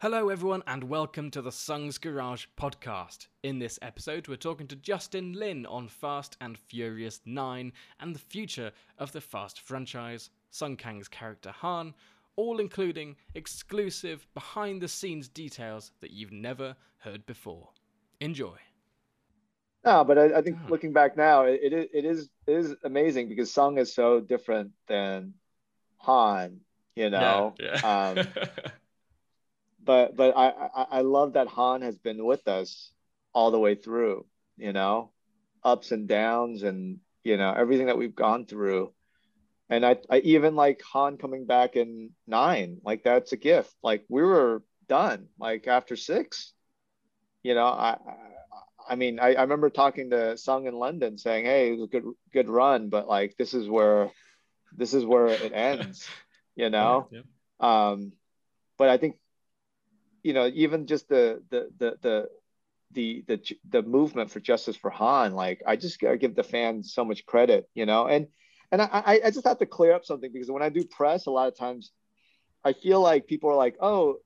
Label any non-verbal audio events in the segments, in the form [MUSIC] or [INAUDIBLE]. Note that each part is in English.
Hello, everyone, and welcome to the Sung's Garage podcast. In this episode, we're talking to Justin Lin on Fast and Furious 9 and the future of the Fast franchise, Sung Kang's character Han, all including exclusive behind the scenes details that you've never heard before. Enjoy. No, but I, I think oh. looking back now, it, it, it is it is amazing because Sung is so different than Han, you know. Yeah, yeah. um, [LAUGHS] but but I, I I love that Han has been with us all the way through, you know, ups and downs and you know everything that we've gone through. And I, I even like Han coming back in nine, like that's a gift. Like we were done, like after six, you know. I, I I mean, I, I remember talking to Sung in London saying, "Hey, it was a good good run, but like this is where this is where it ends," you [LAUGHS] know. Yeah, yeah. Um, but I think you know, even just the the the the the the the movement for justice for Han, like I just gotta give the fans so much credit, you know, and and I I just have to clear up something because when I do press, a lot of times I feel like people are like, oh,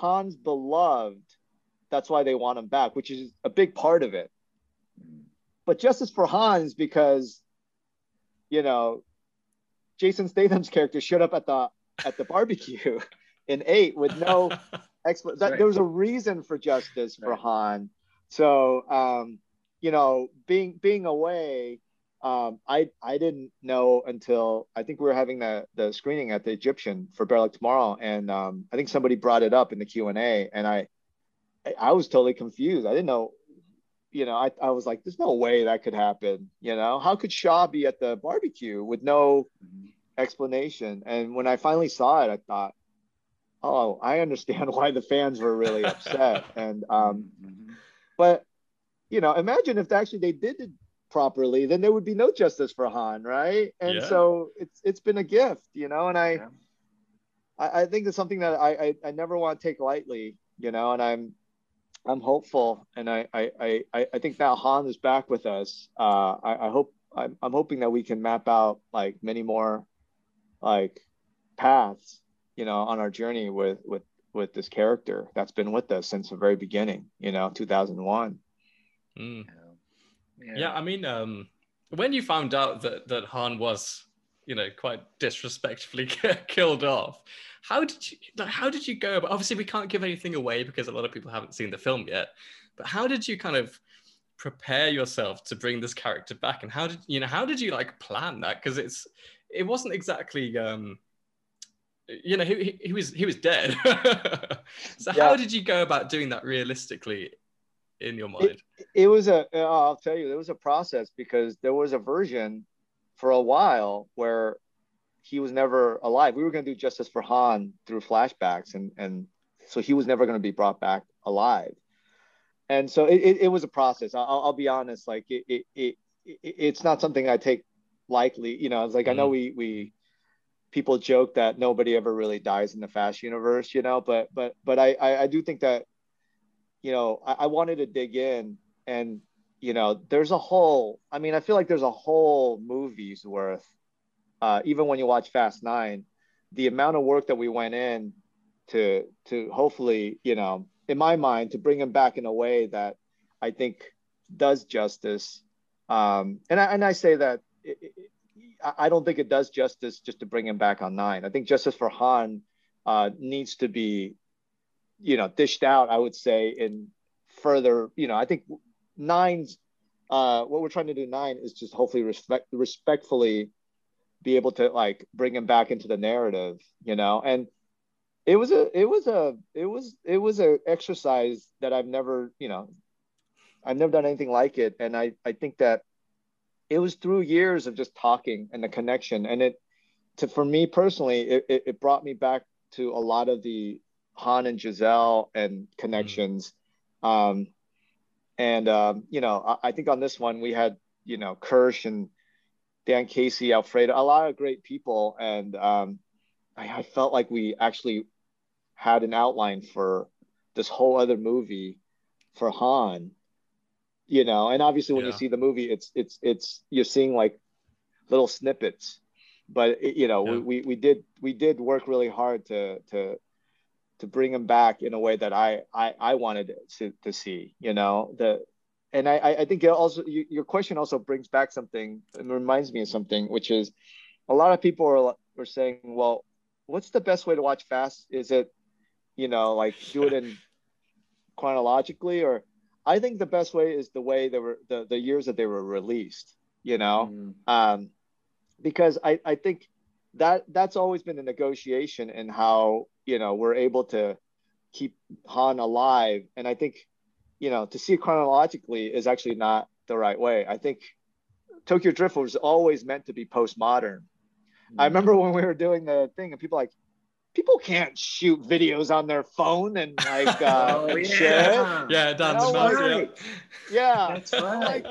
Han's beloved, that's why they want him back, which is a big part of it. But justice for Han is because, you know, Jason Statham's character showed up at the at the barbecue [LAUGHS] in eight with no [LAUGHS] Expl- that, right. There was a reason for justice right. for Han. So, um, you know, being being away, um, I I didn't know until I think we were having the the screening at the Egyptian for Better Luck Tomorrow, and um, I think somebody brought it up in the Q and A, and I I was totally confused. I didn't know. You know, I, I was like, there's no way that could happen. You know, how could Shaw be at the barbecue with no mm-hmm. explanation? And when I finally saw it, I thought, oh, I understand [LAUGHS] why the fans were really upset. [LAUGHS] and um, mm-hmm. but you know, imagine if actually they did it properly, then there would be no justice for Han, right? And yeah. so it's it's been a gift, you know, and I yeah. I, I, think it's something that I, I, I never want to take lightly, you know, and I'm I'm hopeful and I I, I, I think now Han is back with us. Uh, I, I hope I'm, I'm hoping that we can map out like many more like paths you know, on our journey with with with this character that's been with us since the very beginning. You know, 2001. Mm. Yeah. yeah, I mean, um, when you found out that that Han was, you know, quite disrespectfully [LAUGHS] killed off, how did you how did you go? But obviously, we can't give anything away because a lot of people haven't seen the film yet. But how did you kind of prepare yourself to bring this character back, and how did you know how did you like plan that? Because it's it wasn't exactly um, you know he, he was he was dead [LAUGHS] so yeah. how did you go about doing that realistically in your mind it, it was a i'll tell you it was a process because there was a version for a while where he was never alive we were going to do justice for han through flashbacks and and so he was never going to be brought back alive and so it, it, it was a process I'll, I'll be honest like it, it, it, it's not something i take lightly you know it's like mm. i know mm-hmm. we we people joke that nobody ever really dies in the fast universe you know but but but i i, I do think that you know I, I, wanted to dig in and you know there's a whole i mean i feel like there's a whole movie's worth uh, even when you watch fast nine the amount of work that we went in to to hopefully you know in my mind to bring him back in a way that i think does justice. Um and i and i say that it, I don't think it does justice just to bring him back on nine. I think justice for Han uh, needs to be, you know, dished out. I would say in further, you know, I think nine's uh, what we're trying to do nine is just hopefully respect respectfully be able to like bring him back into the narrative, you know, and it was a it was a it was it was a exercise that I've never, you know, I've never done anything like it, and I I think that it was through years of just talking and the connection. And it to for me personally it, it, it brought me back to a lot of the han and giselle and connections. Mm-hmm. um and um you know I, I, think on this one we had you know kirsch and dan casey alfredo a lot of great people. And um I, I felt like we actually had an outline for this whole other movie for han you know and obviously when yeah. you see the movie it's it's it's you're seeing like little snippets but it, you know yeah. we, we we did we did work really hard to to to bring him back in a way that I I, I wanted to, to see. You know the, and I I think it also your question also brings back something. and reminds me of something, which is a lot of people are were saying, well, what's the best way to watch Fast? Is it, you know, like do it in [LAUGHS] chronologically, or I think the best way is the way they were the the years that they were released. You know, mm. um, because I I think that that's always been a negotiation in how you know we're able to keep Han alive, and I think you know to see it chronologically is actually not the right way. I think Tokyo Drift was always meant to be postmodern. Mm-hmm. I remember when we were doing the thing, and people like, people can't shoot videos on their phone and like uh, [LAUGHS] oh, yeah. share Yeah, done. You know, right. Yeah, that's right. Like,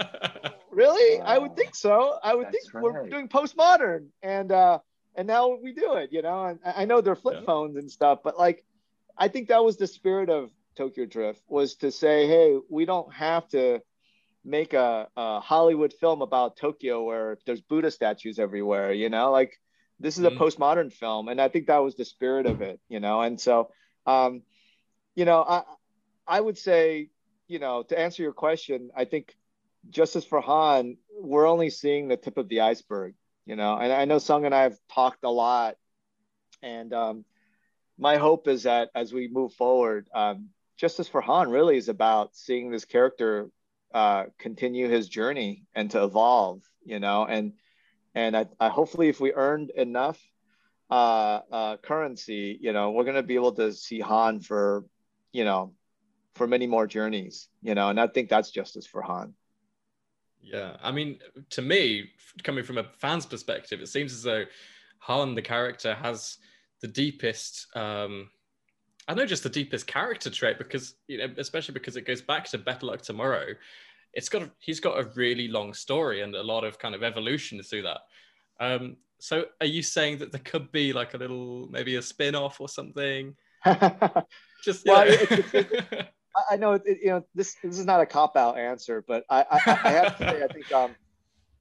really? Wow. I would think so. I would that's think right. we're doing postmodern, and uh, and now we do it. You know, and I know they're flip yeah. phones and stuff, but like, I think that was the spirit of Tokyo Drift was to say, hey, we don't have to make a, a Hollywood film about Tokyo where there's Buddha statues everywhere. You know, like this is mm-hmm. a postmodern film, and I think that was the spirit of it. You know, and so, um, you know, I I would say, you know, to answer your question, I think Justice for Han, we're only seeing the tip of the iceberg. You know, and I know Sung and I have talked a lot, and um, my hope is that as we move forward, um, Justice for Han really is about seeing this character uh, continue his journey and to evolve. You know, and and I, I hopefully if we earned enough uh, uh, currency, you know, we're gonna be able to see Han for, you know, for many more journeys, you know, and I think that's justice for Han. Yeah, I mean, to me, coming from a fan's perspective, it seems as though Han, the character, has the deepest. Um, I know just the deepest character trait because you know, especially because it goes back to Better Luck Tomorrow, it's got a, he's got a really long story and a lot of kind of evolution through that. Um, so are you saying that there could be like a little maybe a spin-off or something? [LAUGHS] Just well, it's, it's, I know it, you know this this is not a cop out answer, but I, I, I have to say I think um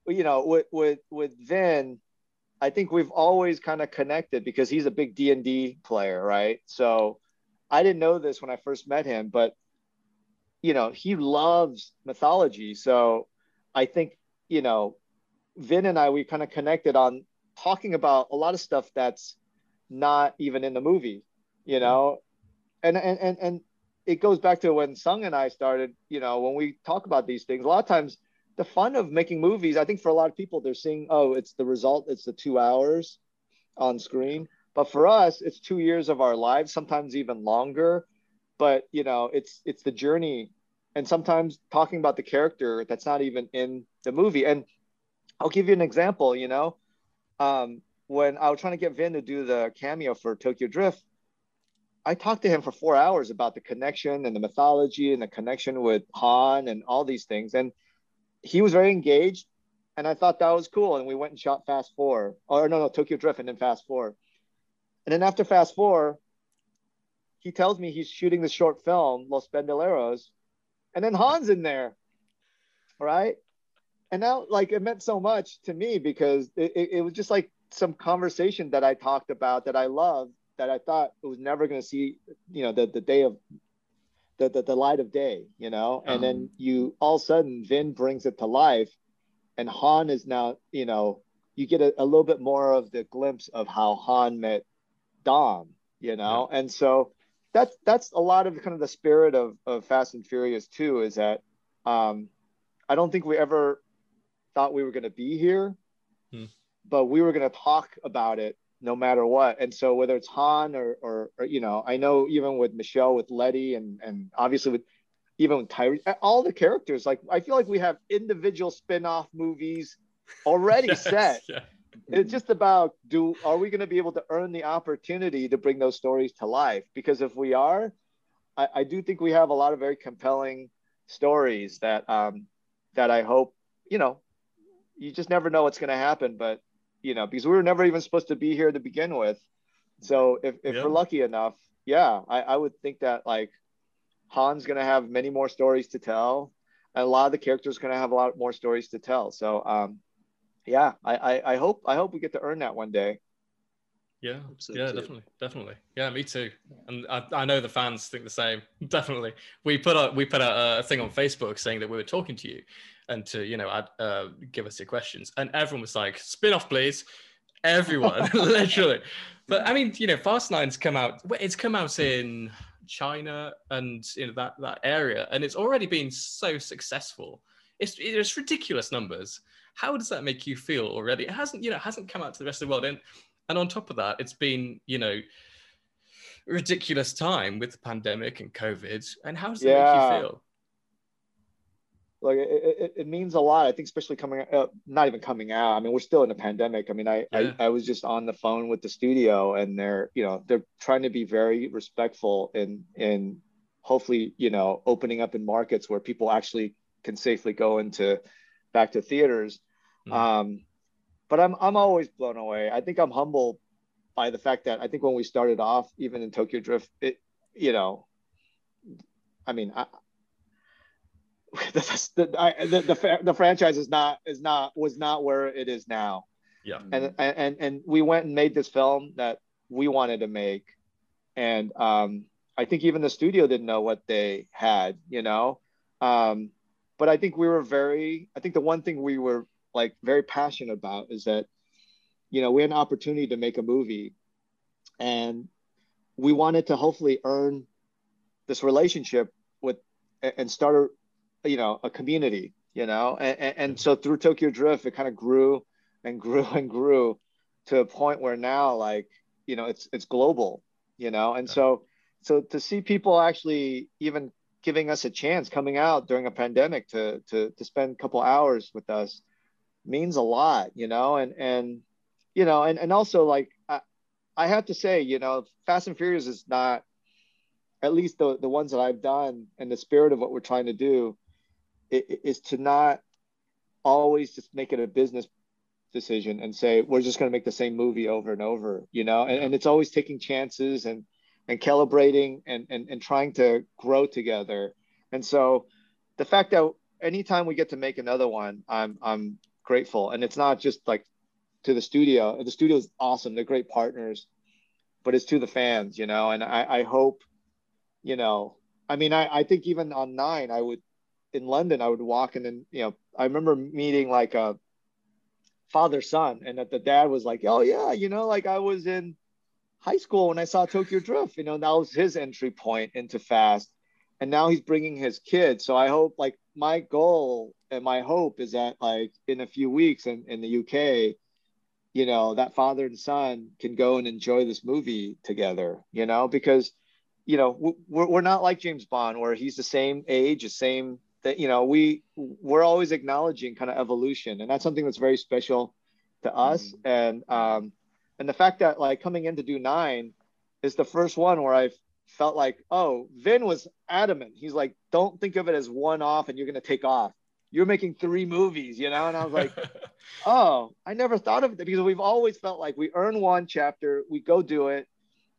you know with with with Vin, I think we've always kind of connected because he's a big D and D player, right? So I didn't know this when I first met him, but you know, he loves mythology. So I think, you know, Vin and I, we kind of connected on talking about a lot of stuff that's not even in the movie, you know, and, and, and, and it goes back to when Sung and I started, you know, when we talk about these things, a lot of times the fun of making movies, I think for a lot of people, they're seeing, oh, it's the result, it's the two hours on screen. But for us, it's two years of our lives, sometimes even longer but you know it's it's the journey and sometimes talking about the character that's not even in the movie. And i'll give you an example you know? Um, when i was trying to get vin to do the cameo for tokyo drift i talked to him for four hours about the connection and the mythology and the connection with han and all these things. And he was very engaged and i thought that was cool and we went and shot fast four. Or no no tokyo drift and then fast four. And then after fast four he tells me he's shooting the short film Los Bandoleros, and then Han's in there, right? And now, like, it meant so much to me because it, it, it was just like some conversation that I talked about that I love that I thought it was never going to see, you know, the, the day of the, the, the light of day, you know, and um, then uh-huh. you all of a sudden Vin brings it to life and Han is now, you know, you get a, a little bit more of the glimpse of how Han met Dom, you know, yeah. and so that's that's a lot of kind of the spirit of, of Fast and Furious too. Is that um, I don't think we ever thought we were going to be here, hmm. but we were going to talk about it no matter what. And so whether it's Han or, or, or you know, I know even with Michelle, with Letty, and and obviously with even with Tyrese, all the characters, like I feel like we have individual spin-off movies already [LAUGHS] yes, set. Yeah it's just about do are we going to be able to earn the opportunity to bring those stories to life? Because if we are i, I do think we have a lot of very compelling stories that um that i hope you know you just never know what's going to happen but you know because we were never even supposed to be here to begin with. So if, if yeah. we're lucky enough yeah I, I would think that like han's going to have many more stories to tell. And a lot of the characters going to have a lot more stories to tell. So um yeah, I, I, I hope I hope we get to earn that one day. Yeah, yeah, too. definitely, definitely. Yeah, me too. And I, I know the fans think the same. [LAUGHS] Definitely. We put out we put out a thing on Facebook saying that we were talking to you, and to you know add, uh, give us your questions, and everyone was like, "Spin off, please." Everyone, [LAUGHS] [LAUGHS] literally. But I mean, you know, Fast Nine's come out. It's come out in China and you know that that area, and it's already been so successful. It's it's ridiculous numbers. How does that make you feel already? It hasn't you know hasn't come out to the rest of the world, and and on top of that, it's been, you know, ridiculous time with the pandemic and COVID. And how does it yeah. make you feel? Like it, it, it, means a lot. I think, especially coming, uh, not even coming out. I mean, we're still in a pandemic. I mean, I, yeah. I, I was just on the phone with the studio, and they're, you know, they're trying to be very respectful in, in hopefully, you know, opening up in markets where people actually can safely go into back to theaters. Mm. Um, but I'm I'm always blown away. I think I'm humbled by the fact that I think when we started off, even in Tokyo Drift, it you know, I mean, I, [LAUGHS] the, the, I, the, the, the franchise is not is not was not where it is now. Yeah. And and and we went and made this film that we wanted to make, and um, I think even the studio didn't know what they had, you know. Um, but I think we were very. I think the one thing we were like very passionate about is that you know we had an opportunity to make a movie and we wanted to hopefully earn this relationship with and start a you know a community you know and, and so through tokyo drift it kind of grew and grew and grew to a point where now like you know it's it's global you know and so so to see people actually even giving us a chance coming out during a pandemic to to to spend a couple hours with us means a lot, you know, and and you know, and and also like I, I have to say, you know, Fast and Furious is not at least the the ones that I've done and the spirit of what we're trying to do is to not always just make it a business decision and say we're just going to make the same movie over and over you know? And, and it's always taking chances and and calibrating and, and and trying to grow together and so the fact that anytime we get to make another one i'm i'm grateful. And it's not just like to the studio. The studio is awesome. They're great partners, but it's to the fans, you know. And I, I hope, you know, I mean, I, I think even on nine, I would in London, I would walk and then, you know, I remember meeting like a father son, and that the dad was like, "Oh yeah, you know, like I was in high school when I saw Tokyo Drift. You know, that was his entry point into fast, and now he's bringing his kids. So I hope like my goal and my hope is that like in a few weeks in, in the UK, you know, that father and son can go and enjoy this movie together, you know, because, you know, we're, we're not like James Bond where he's the same age, the same that, you know, we, we're always acknowledging kind of evolution and that's something that's very special to us. Mm-hmm. And, um, and the fact that like coming in to do nine is the first one where I've felt like, oh, Vin was adamant. He's like, don't think of it as one off and you're going to take off. You're making three movies, you know? And I was like, [LAUGHS] oh, I never thought of it because we've always felt like we earn one chapter, we go do it.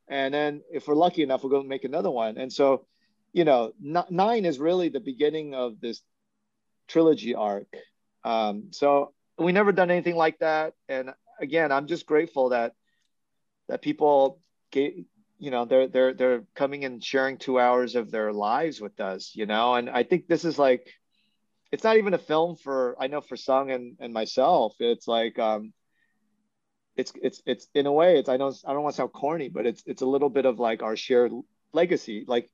And then if we're lucky enough, we'll go make another one. And so, you know, nine is really the beginning of this trilogy arc. Um, so we never done anything like that. And again, I'm just grateful that that people gave, you know they're they're they're coming and sharing two hours of their lives with us you know? And i think this is like it's not even a film for i know for sung and and myself it's like um it's it's it's in a way it's i know i don't want to sound corny but it's it's a little bit of like our shared legacy like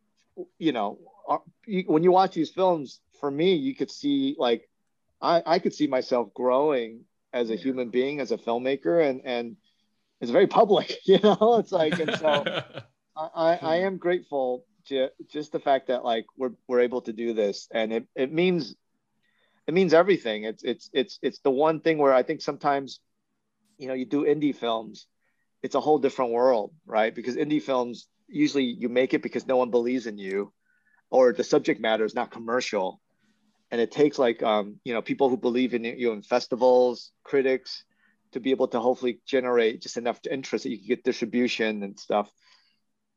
you know our, you, when you watch these films for me you could see like i i could see myself growing as a human being as a filmmaker and and it's very public, [LAUGHS] you know. It's like, and so [LAUGHS] I, I am grateful to just the fact that like we're we're able to do this, and it it means it means everything. It's it's it's it's the one thing where I think sometimes, you know, you do indie films, it's a whole different world, right? Because indie films usually you make it because no one believes in you, or the subject matter is not commercial, and it takes like um you know people who believe in you in festivals, critics to be able to hopefully generate just enough interest that you can get distribution and stuff.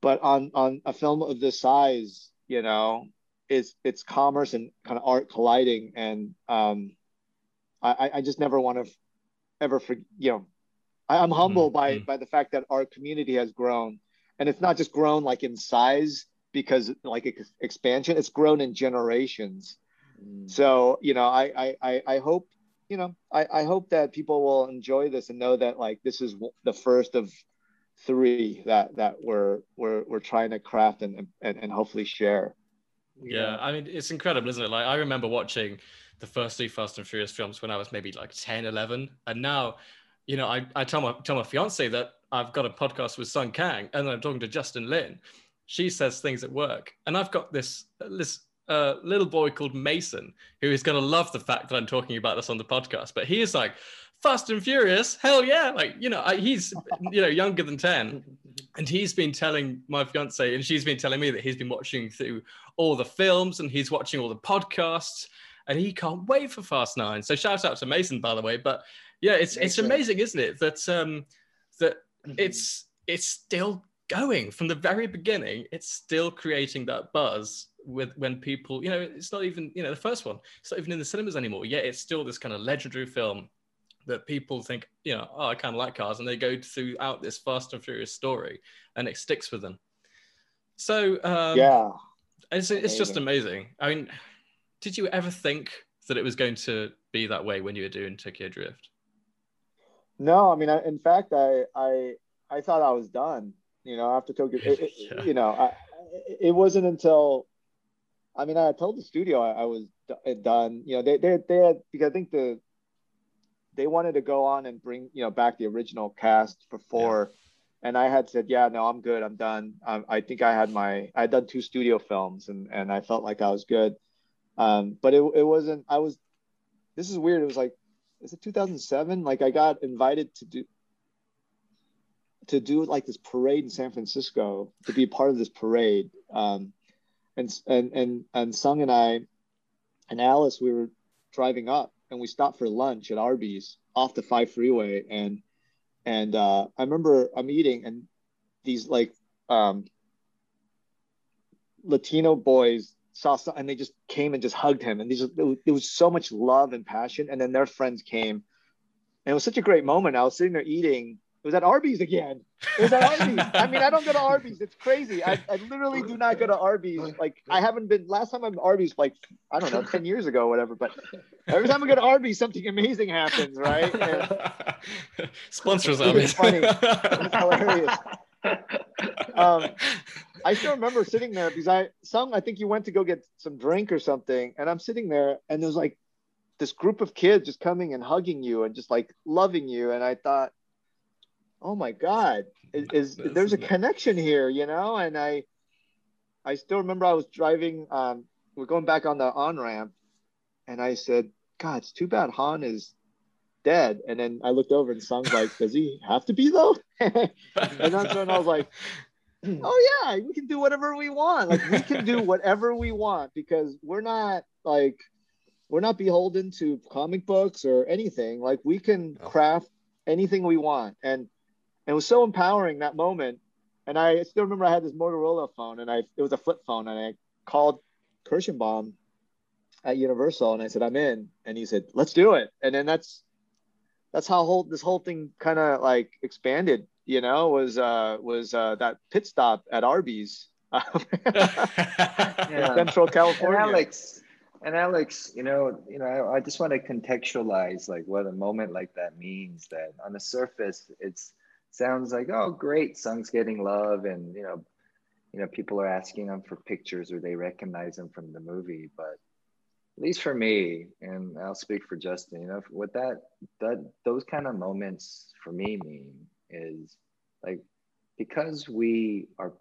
But on on a film of this size, you know, it's it's commerce and kind of art colliding, and um, I I just never want to ever for you know I'm humbled mm-hmm. by by the fact that our community has grown, and it's not just grown like in size because like ex- expansion, it's grown in generations. Mm. So you know, I I I hope you know I I hope that people will enjoy this and know that like this is the first of three that that we're we're we're trying to craft and and, and hopefully share. Yeah, I mean it's incredible, isn't it? Like I remember watching the first three Fast and Furious films when I was maybe like 10, 11. And now, you know, I, I tell my tell my fiance that I've got a podcast with Sung Kang and I'm talking to Justin Lin. She says things at work. And I've got this this uh, little boy called Mason who is going to love the fact that I'm talking about this on the podcast. But he is like, Fast and Furious, hell yeah! Like you know, I, he's you know younger than ten, and he's been telling my fiance, and she's been telling me that he's been watching through all the films and he's watching all the podcasts, and he can't wait for Fast Nine. So shout out to Mason, by the way. But yeah, it's Mason. it's amazing, isn't it? That um that mm-hmm. it's it's still going from the very beginning. It's still creating that buzz with when people, you know, it's not even you know the first one. It's not even in the cinemas anymore. Yet it's still this kind of legendary film that people think, you know, oh, I kind of like cars, and they go throughout this Fast and Furious story, and it sticks with them. So um, yeah, it's it's just amazing. I mean did you ever think that it was going to be that way when you were doing Tokyo Drift? No, I mean, I, in fact, I, I, I thought I was done. You know, after Tokyo, [LAUGHS] it, yeah. you know, I, it wasn't until, I mean, I told the studio I, I was done. You know, they, they, they had because I think the, they wanted to go on and bring you know back the original cast before. Yeah. And I had said, yeah, no, I'm good. I'm done. Um, I think I had my, I had done two studio films and, and I felt like I was good. Um, but it, it wasn't, I was, this is weird. It was like, is it 2007? Like I got invited to do, to do like this parade in San Francisco to be part of this parade. Um, and, and, and, and Sung and I and Alice, we were driving up and we stopped for lunch at Arby's off the five freeway. And, and, uh, I remember I'm eating and these like, um, Latino boys saw and they just came and just hugged him. And these there was so much love and passion. And then their friends came. And it was such a great moment. I was sitting there eating it was at arby's again. It was at arby's. I mean i don't go to arby's. It's crazy. I, I literally do not go to arby's. Like i haven't been last time i'm arby's like i don't know 10 years ago or whatever but every time i go to arby's something amazing happens right? And [LAUGHS] sponsors arby's funny. It's hilarious. Um, I still remember sitting there because I some I think you went to go get some drink or something, and I'm sitting there and there's like this group of kids just coming and hugging you and just like loving you, and I thought, oh my god, is, is there's a connection here, you know? And I I still remember I was driving. Um, we're going back on the on ramp, and I said, God, it's too bad Han is dead. And then I looked over and Sung's like, does he have to be though? [LAUGHS] and that's when I was like, [LAUGHS] oh yeah, we can do whatever we want. Like we can do whatever we want because we're not like we're not beholden to comic books or anything. Like we can craft anything we want. And it was so empowering that moment. And I still remember I had this Motorola phone and I it was a flip phone and I called Kirschenbaum at Universal and I said, I'm in. And he said, Let's do it. And then that's that's how whole this whole thing kind of like expanded you know, was uh, was uh, that pit stop at Arby's, [LAUGHS] yeah. Central California. And Alex, and Alex, you know, you know, I, I just want to contextualize like what a moment like that means. That on the surface, it's sounds like oh great, Sung's getting love, and you know, you know, people are asking them for pictures or they recognize them from the movie, but at least for me, and I'll speak for Justin, you know, what that that those kind of moments for me mean is like because we are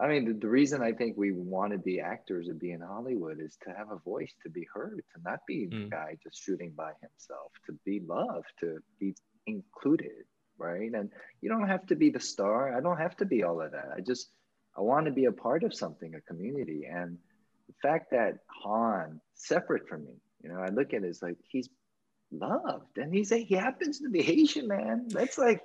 I mean, the, the, reason I think we want to be actors and be in Hollywood is to have a voice, to be heard, to not be mm. the guy just shooting by himself, to be loved, to be included, right? And you don't have to be the star. I don't have to be all of that. I just, I want to be a part of something, a community. And the fact that Han, separate from me, you know, I look at it as like he's loved and he's a, he happens to be Asian, man. That's like,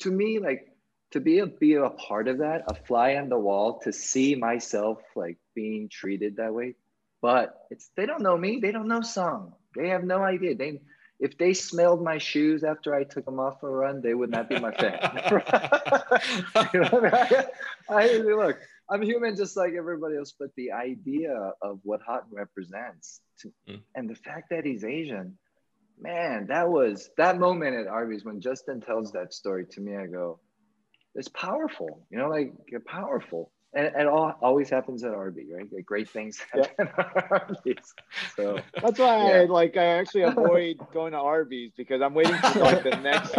to me, like to be a be a part of that, a fly on the wall, to see myself like being treated that way. But it's they don't know me, they don't know Sung. They have no idea. They if they smelled my shoes after I took them off for a run, they would not be my fan. [LAUGHS] [LAUGHS] you know, I, I, look, I'm human just like everybody else, but the idea of what Han represents to, mm. and the fact that he's Asian, man, that was that moment at Arby's when Justin tells that story to me. I go, it's powerful, you know, like you're powerful and it all always happens at Arby, right? Like great things happen yeah. at Arby's. So that's why yeah. I like I actually avoid going to Arby's because I'm waiting for like the next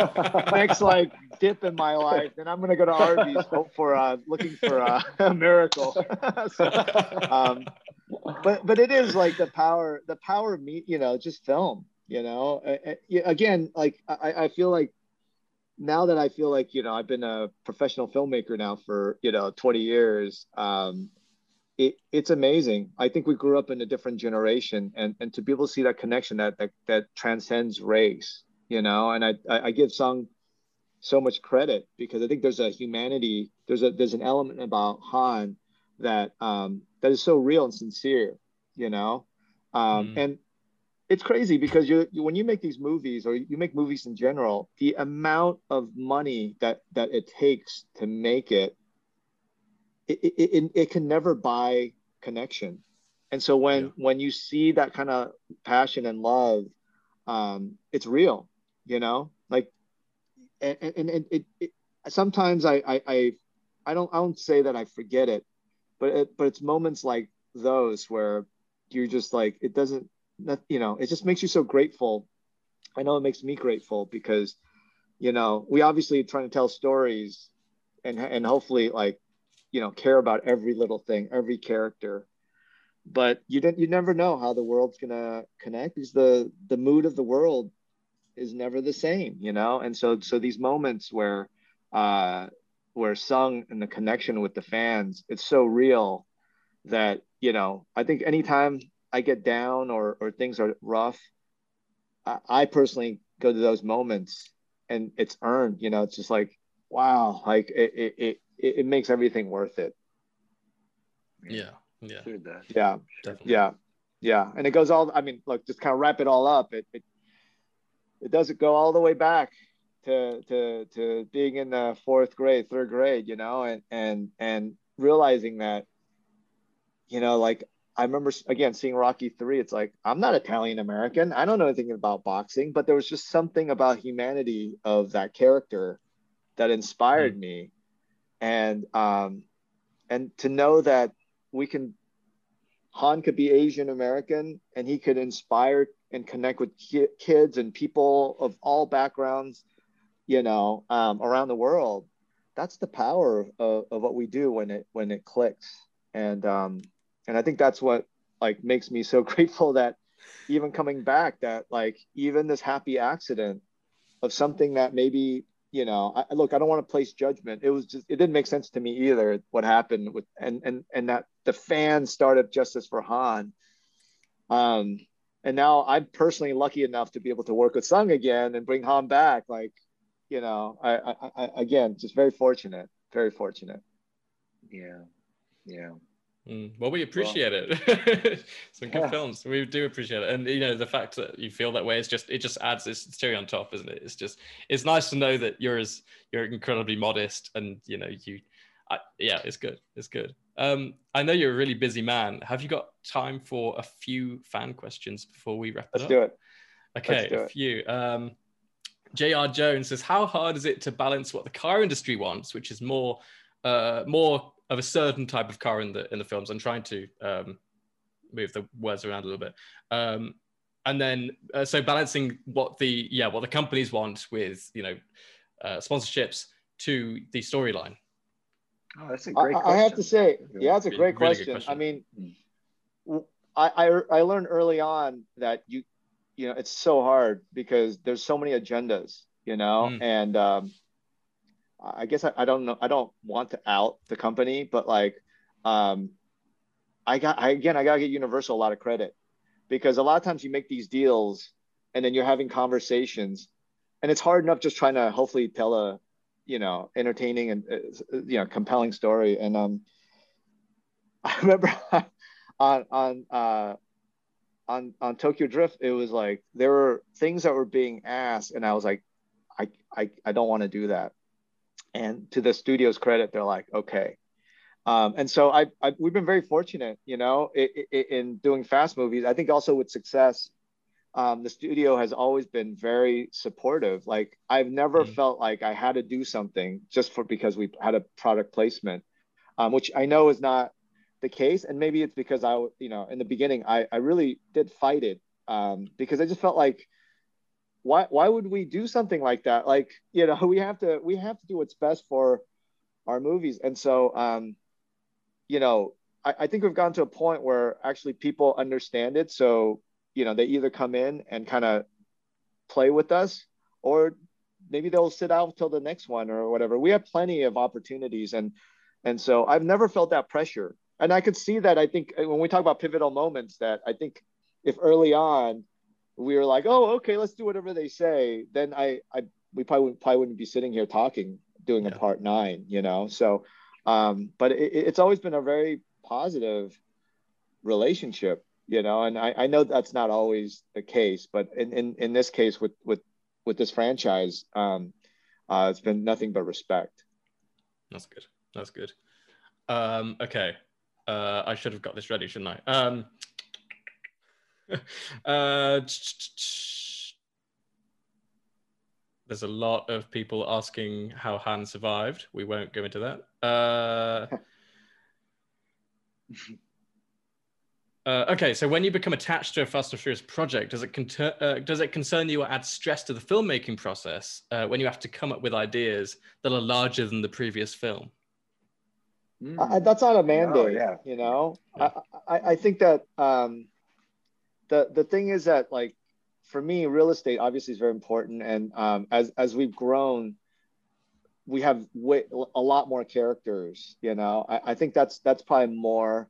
next like dip in my life, and I'm gonna go to Arby's hope for uh looking for a, [LAUGHS] a miracle. [LAUGHS] so, um, but but it is like the power the power of me, you know, just film. You know, again, like I, I feel like now that I feel like you know I've been a professional filmmaker now for you know 20 years, um, it, it's amazing. I think we grew up in a different generation, and and to be able to see that connection that that, that transcends race, you know, and I, I give Sung so much credit because I think there's a humanity, there's a there's an element about Han that um, that is so real and sincere, you know, um, mm. and it's crazy because you, you, when you make these movies or you make movies in general the amount of money that that it takes to make it it, it, it, it can never buy connection and so when yeah. when you see that kind of passion and love um it's real you know like and, and, and it, it sometimes I, I i i don't i don't say that i forget it but it, but it's moments like those where you're just like it doesn't that you know it just makes you so grateful. I know it makes me grateful because you know we obviously trying to tell stories and and hopefully like you know care about every little thing every character. But you don't you never know how the world's gonna connect because the the mood of the world is never the same you know? And so so these moments where uh where sung and the connection with the fans it's so real that you know i think anytime I get down or or things are rough, I, I personally go to those moments and it's earned. You know, it's just like wow, like it it it, it makes everything worth it. Yeah, yeah, yeah, Definitely. yeah, yeah. And it goes all. I mean, look, just kind of wrap it all up. It it it doesn't go all the way back to to to being in the fourth grade, third grade, you know, and and and realizing that, you know, like I remember again seeing Rocky three. It's like I'm not Italian American. I don't know anything about boxing, but there was just something about humanity of that character that inspired mm me, and um, and to know that we can, Han could be Asian American, and he could inspire and connect with ki- kids and people of all backgrounds, you know, um, around the world. That's the power of, of what we do when it when it clicks, and um, and i think that's what like makes me so [LAUGHS] grateful that even coming back that like even this happy accident of something that maybe you know I, look i don't want to place judgment. It was just it didn't make sense to me either what happened with and and and that the fans started justice for han. Um and now i'm personally lucky enough to be able to work with sung again and bring han back. Like you know i i, I again just very fortunate very fortunate. Yeah. Yeah Mm, well, we appreciate well, it. [LAUGHS] Some good yeah. films. We do appreciate it, and you know the fact that you feel that way is just it just adds this cherry on top, isn't it? It's just it's nice to know that you're as you're incredibly modest, and you know you, I, yeah, it's good. It's good. Um, I know you're a really busy man. Have you got time for a few fan questions before we wrap it Let's up? do it. Okay, do a few. Um, J.R. Jones says, "How hard is it to balance what the car industry wants, which is more, uh, more of a certain type of car in the in the films. I'm trying to um, move the words around a little bit. Um, and then uh, so balancing what the yeah what the companies want with you know uh, sponsorships to the storyline. Oh, that's a great. I, I have to say, yeah, that's a great really question. question. I mean, I, I I learned early on that you you know it's so hard because there's so many agendas, you know, mm. and um, I guess I, I don't know. I don't want to out the company, but like, um, I got, I, again, I got to get Universal a lot of credit because a lot of times you make these deals and then you're having conversations and it's hard enough just trying to hopefully tell a, you know, entertaining and, uh, you know, compelling story. And, um, [LAUGHS] I remember [LAUGHS] on, on, uh, on on Tokyo Drift, it was like there were things that were being asked, and I was like, I I, I don't want to do that. And to the studio's credit, they're like, okay. Um, and so I, I, we've been very fortunate, you know, in, in doing fast movies. I think also with success, um, the studio has always been very supportive. Like I've never mm-hmm. felt like I had to do something just for because we had a product placement, um, which I know is not the case. And maybe it's because I, you know, in the beginning, I, I really did fight it um, because I just felt like, why, why would we do something like that? Like, you know, [LAUGHS] we have to, we have to do what's best for our movies. And so, um, you know, I, I think we've gotten to a point where actually people understand it. So you know they either come in and kind of play with us or maybe they'll sit out till the next one or whatever we have plenty of opportunities and and so i've never felt that pressure and i could see that i think when we talk about pivotal moments that i think if early on we were like oh okay let's do whatever they say. Then i i we probably wouldn't, probably wouldn't be sitting here talking doing yeah. a part nine you know? So um but it, it's always been a very positive relationship you know? And I, I know that's not always the case but in, in in this case with with with this franchise um uh it's been nothing but respect. That's good. That's good. Um okay. Uh i should have got this ready shouldn't i? Um [LAUGHS] uh there's a lot of people asking how Han survived. We won't go into that. Uh, [LAUGHS] Uh, okay, so when you become attached to a Fast and Furious project, does it con- uh, does it concern you or add stress to the filmmaking process uh, when you have to come up with ideas that are larger than the previous film? Mm. that's not a mandate, oh, yeah. you know. Yeah. I, I, I think that um, the the thing is that like for me, real estate obviously is very important, and um, as as we've grown, we have a lot more characters. You know, I, I think that's that's probably more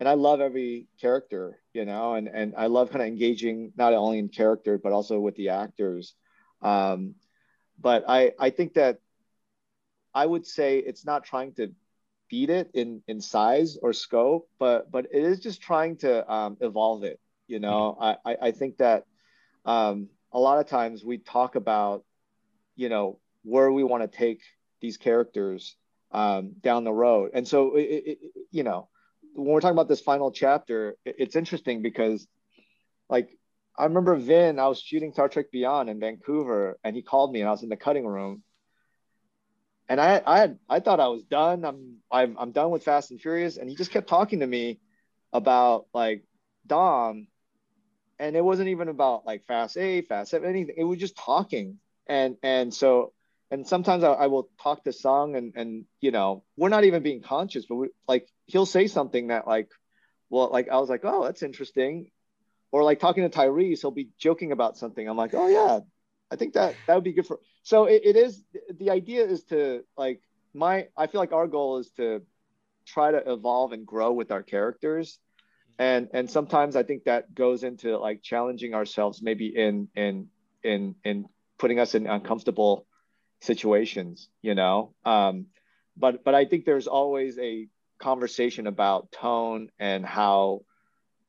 and I love every character, you know, and and I love kind of engaging not only in character but also with the actors. Um, but I I think that I would say it's not trying to beat it in in size or scope, but but it is just trying to um, evolve it. You know, mm-hmm. I I think that um, a lot of times we talk about, you know, where we want to take these characters um, down the road, and so it, it, you know when we're talking about this final chapter, it's interesting because, like, I remember Vin. I was shooting Star Trek Beyond in Vancouver, and he called me, and I was in the cutting room. And I, I, had, I thought I was done. I'm, I'm, I'm done with Fast and Furious, and he just kept talking to me about like Dom, and it wasn't even about like Fast Eight, Fast Seven, anything. It was just talking, and and so and sometimes I, I, will talk to Sung and and you know we're not even being conscious, but we, like he'll say something that like, well, like I was like, oh, that's interesting, or like talking to Tyrese, he'll be joking about something. I'm like, oh yeah, I think that that would be good for. So it, it is the idea is to like my I feel like our goal is to try to evolve and grow with our characters and and sometimes i think that goes into like challenging ourselves maybe in in in in putting us in uncomfortable situations, you know. Um, but but I think there's always a conversation about tone and how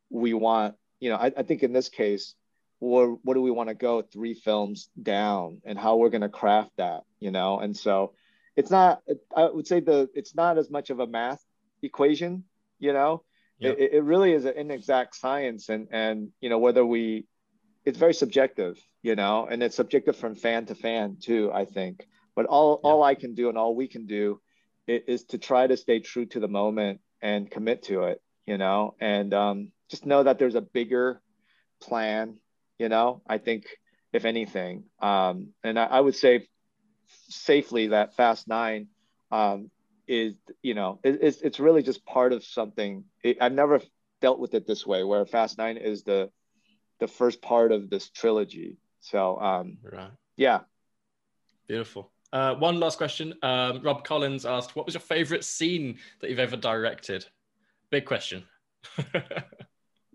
we want, you know, I, I think in this case, where what do we want to go three films down and how we're going to craft that, you know? And so it's not, I would say the, it's not as much of a math equation, you know, yep. it, it really is an inexact science and, and, you know, whether we, it's very subjective, you know, and it's subjective from fan to fan too, I think. But all yeah. all I can do and all we can do is, is, to try to stay true to the moment and commit to it, you know, and um, just know that there's a bigger plan, you know. I think if anything, um, and I, I would say safely that Fast Nine um, is, you know, it, it's it's really just part of something. It, I've never dealt with it this way, where Fast Nine is the the first part of this trilogy. So um, right. yeah. Beautiful. Uh, one last question. Um, Rob Collins asked, "What was your favorite scene that you've ever directed?" Big question. [LAUGHS]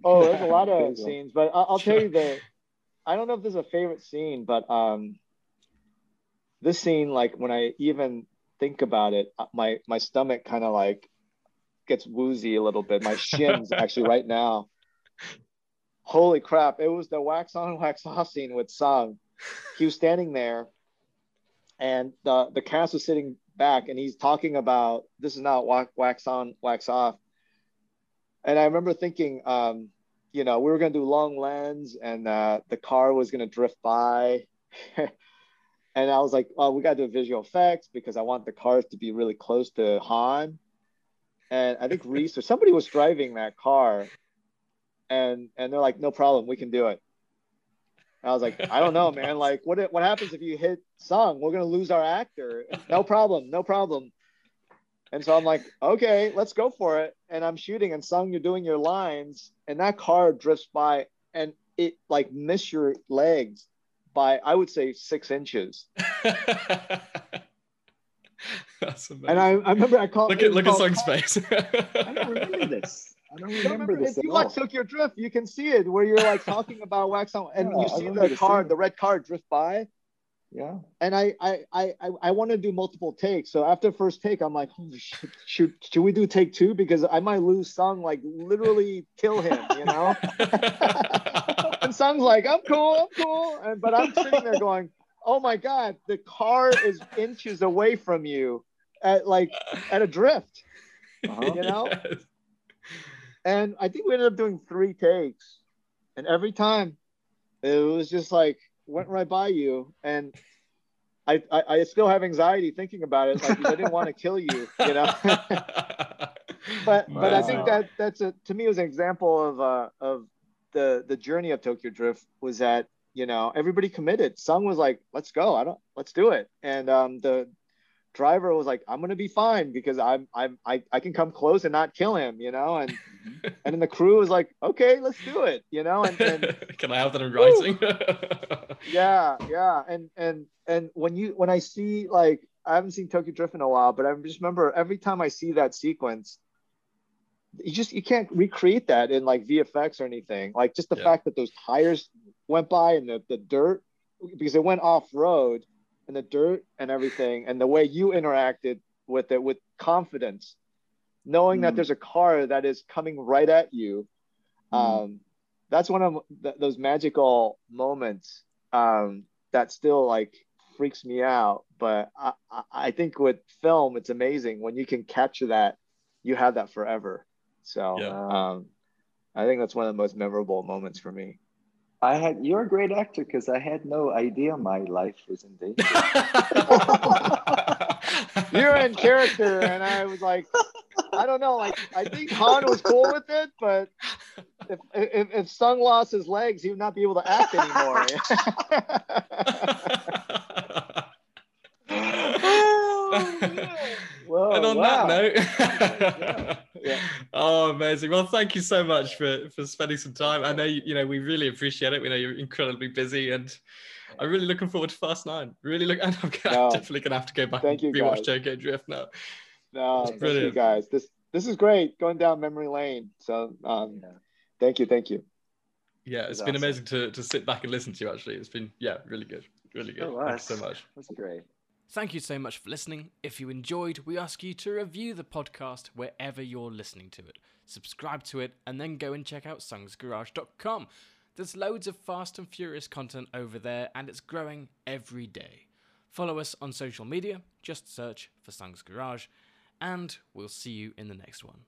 oh, there's a lot of scenes, but I'll, I'll tell you that I don't know if there's a favorite scene, but um, this scene, like when I even think about it, uh, my my stomach kind of like gets woozy a little bit. My shins [LAUGHS] actually right now holy crap! It was the wax on, [LAUGHS] wax off scene with Sung. He was standing there, and the the cast was sitting back, and he's talking about this is not wax, wax on, wax off. And I remember thinking, um, you know, we were gonna do long lens, and uh, the car was gonna drift by. [LAUGHS] and I was like, "Oh, we got to do visual effects because I want the cars to be really close to Han." And I think Reese or somebody was driving that car, and and they're like, "No problem, we can do it." And I was like, "I don't know, [LAUGHS] man. Like, what what happens if you hit Sung? We're gonna lose our actor. No problem, no problem." And so I'm like, "Okay, let's go for it." And I'm shooting, and Sung, you're doing your lines, and that car drifts by, and it like miss your legs by I would say six inches. [LAUGHS] That's amazing. And I, I remember I called. Look at look at Sung's face. [LAUGHS] I don't remember this. I don't remember, remember this. If you watch Tokyo Drift, you can see it where you're like talking [LAUGHS] about wax on, and yeah, you see the car, the red car drift by. Yeah. And I I I I want to do multiple takes. So after first take, I'm like, oh, should, should should we do take two because I might lose Sung, like literally kill him, you know. And Sung's like, I'm cool, I'm cool, and but I'm sitting there going, oh my god, the car is inches away from you, at like at a drift, uh-huh. you know. Yes. And I think we ended up doing three takes, and every time, it was just like went right by you, and I I, I still have anxiety thinking about it. Like I didn't want to kill you, you know. [LAUGHS] but wow. but I think that that's a to me was an example of uh of the the journey of Tokyo Drift was that you know everybody committed. Sung was like, "Let's go! I don't let's do it," and um the driver was like, "I'm gonna be fine because I'm I'm I, I can come close and not kill him," you know, and mm-hmm. and then the crew was like, "Okay, let's do it," you know, and, and [LAUGHS] can I have that in writing? [LAUGHS] yeah, yeah, and and and when you when I see like I haven't seen Tokyo Drift in a while, but I just remember every time I see that sequence, you just you can't recreate that in like VFX or anything. Like just the yeah. fact that those tires went by and the, the dirt because it went off road and the dirt and everything and the way you interacted with it with confidence knowing mm. that there's a car that is coming right at you mm. um, that's one of th- those magical moments um, that still like freaks me out but I, I think with film it's amazing when you can capture that you have that forever so yeah. um, i think that's one of the most memorable moments for me I had you're a great actor because I had no idea my life was in danger. [LAUGHS] you're in character, and I was like, I don't know, like I think Han was cool with it, but if if, if Sung lost his legs, he would not be able to act anymore. [LAUGHS] [LAUGHS] Whoa, and on wow. that note, [LAUGHS] yeah. Yeah. [LAUGHS] oh, amazing! Well, thank you so much for for spending some time. I know you, you know we really appreciate it. We know you're incredibly busy, and I'm really looking forward to Fast Nine. Really look, [LAUGHS] and I'm no. definitely gonna have to go back thank and rewatch Tokyo Drift now. No, it's thank you guys. This this is great going down memory lane. So, um, yeah. thank you, thank you. Yeah, it's been awesome. amazing to to sit back and listen to you. Actually, it's been yeah, really good, really good. Thank you so much. That's great. Thank you so much for listening. If you enjoyed, we ask you to review the podcast wherever you're listening to it. Subscribe to it and then go and check out sungsgarage.com. There's loads of fast and furious content over there and it's growing every day. Follow us on social media, just search for Sungs Garage, and we'll see you in the next one.